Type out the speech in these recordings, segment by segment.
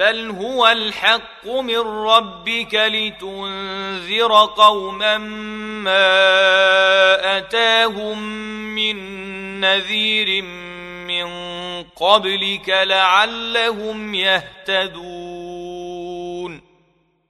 بل هو الحق من ربك لتنذر قوما ما اتاهم من نذير من قبلك لعلهم يهتدون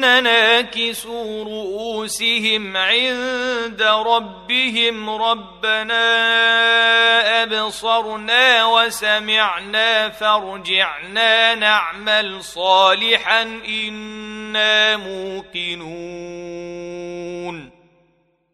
ناكسوا رؤوسهم عند ربهم. ربنا أبصرنا وسمعنا فارجعنا نعمل صالحا إنا موقنون.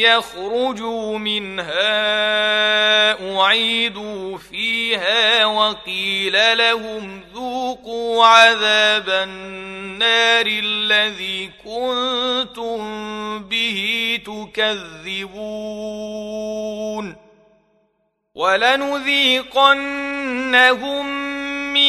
يخرجوا منها أعيدوا فيها وقيل لهم ذوقوا عذاب النار الذي كنتم به تكذبون ولنذيقنهم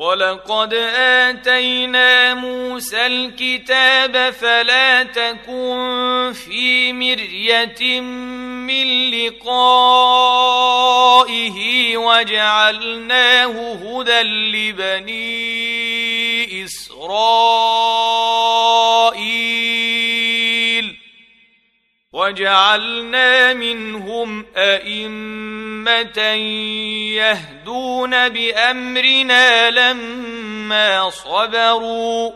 ولقد اتينا موسى الكتاب فلا تكن في مريه من لقائه وجعلناه هدى لبني اسرائيل وجعلنا منهم ائمه يهدون بأمرنا لما صبروا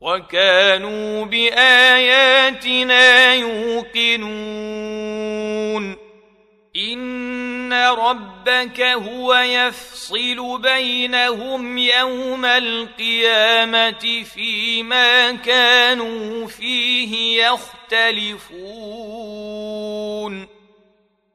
وكانوا بآياتنا يوقنون إن ربك هو يفصل بينهم يوم القيامة فيما كانوا فيه يختلفون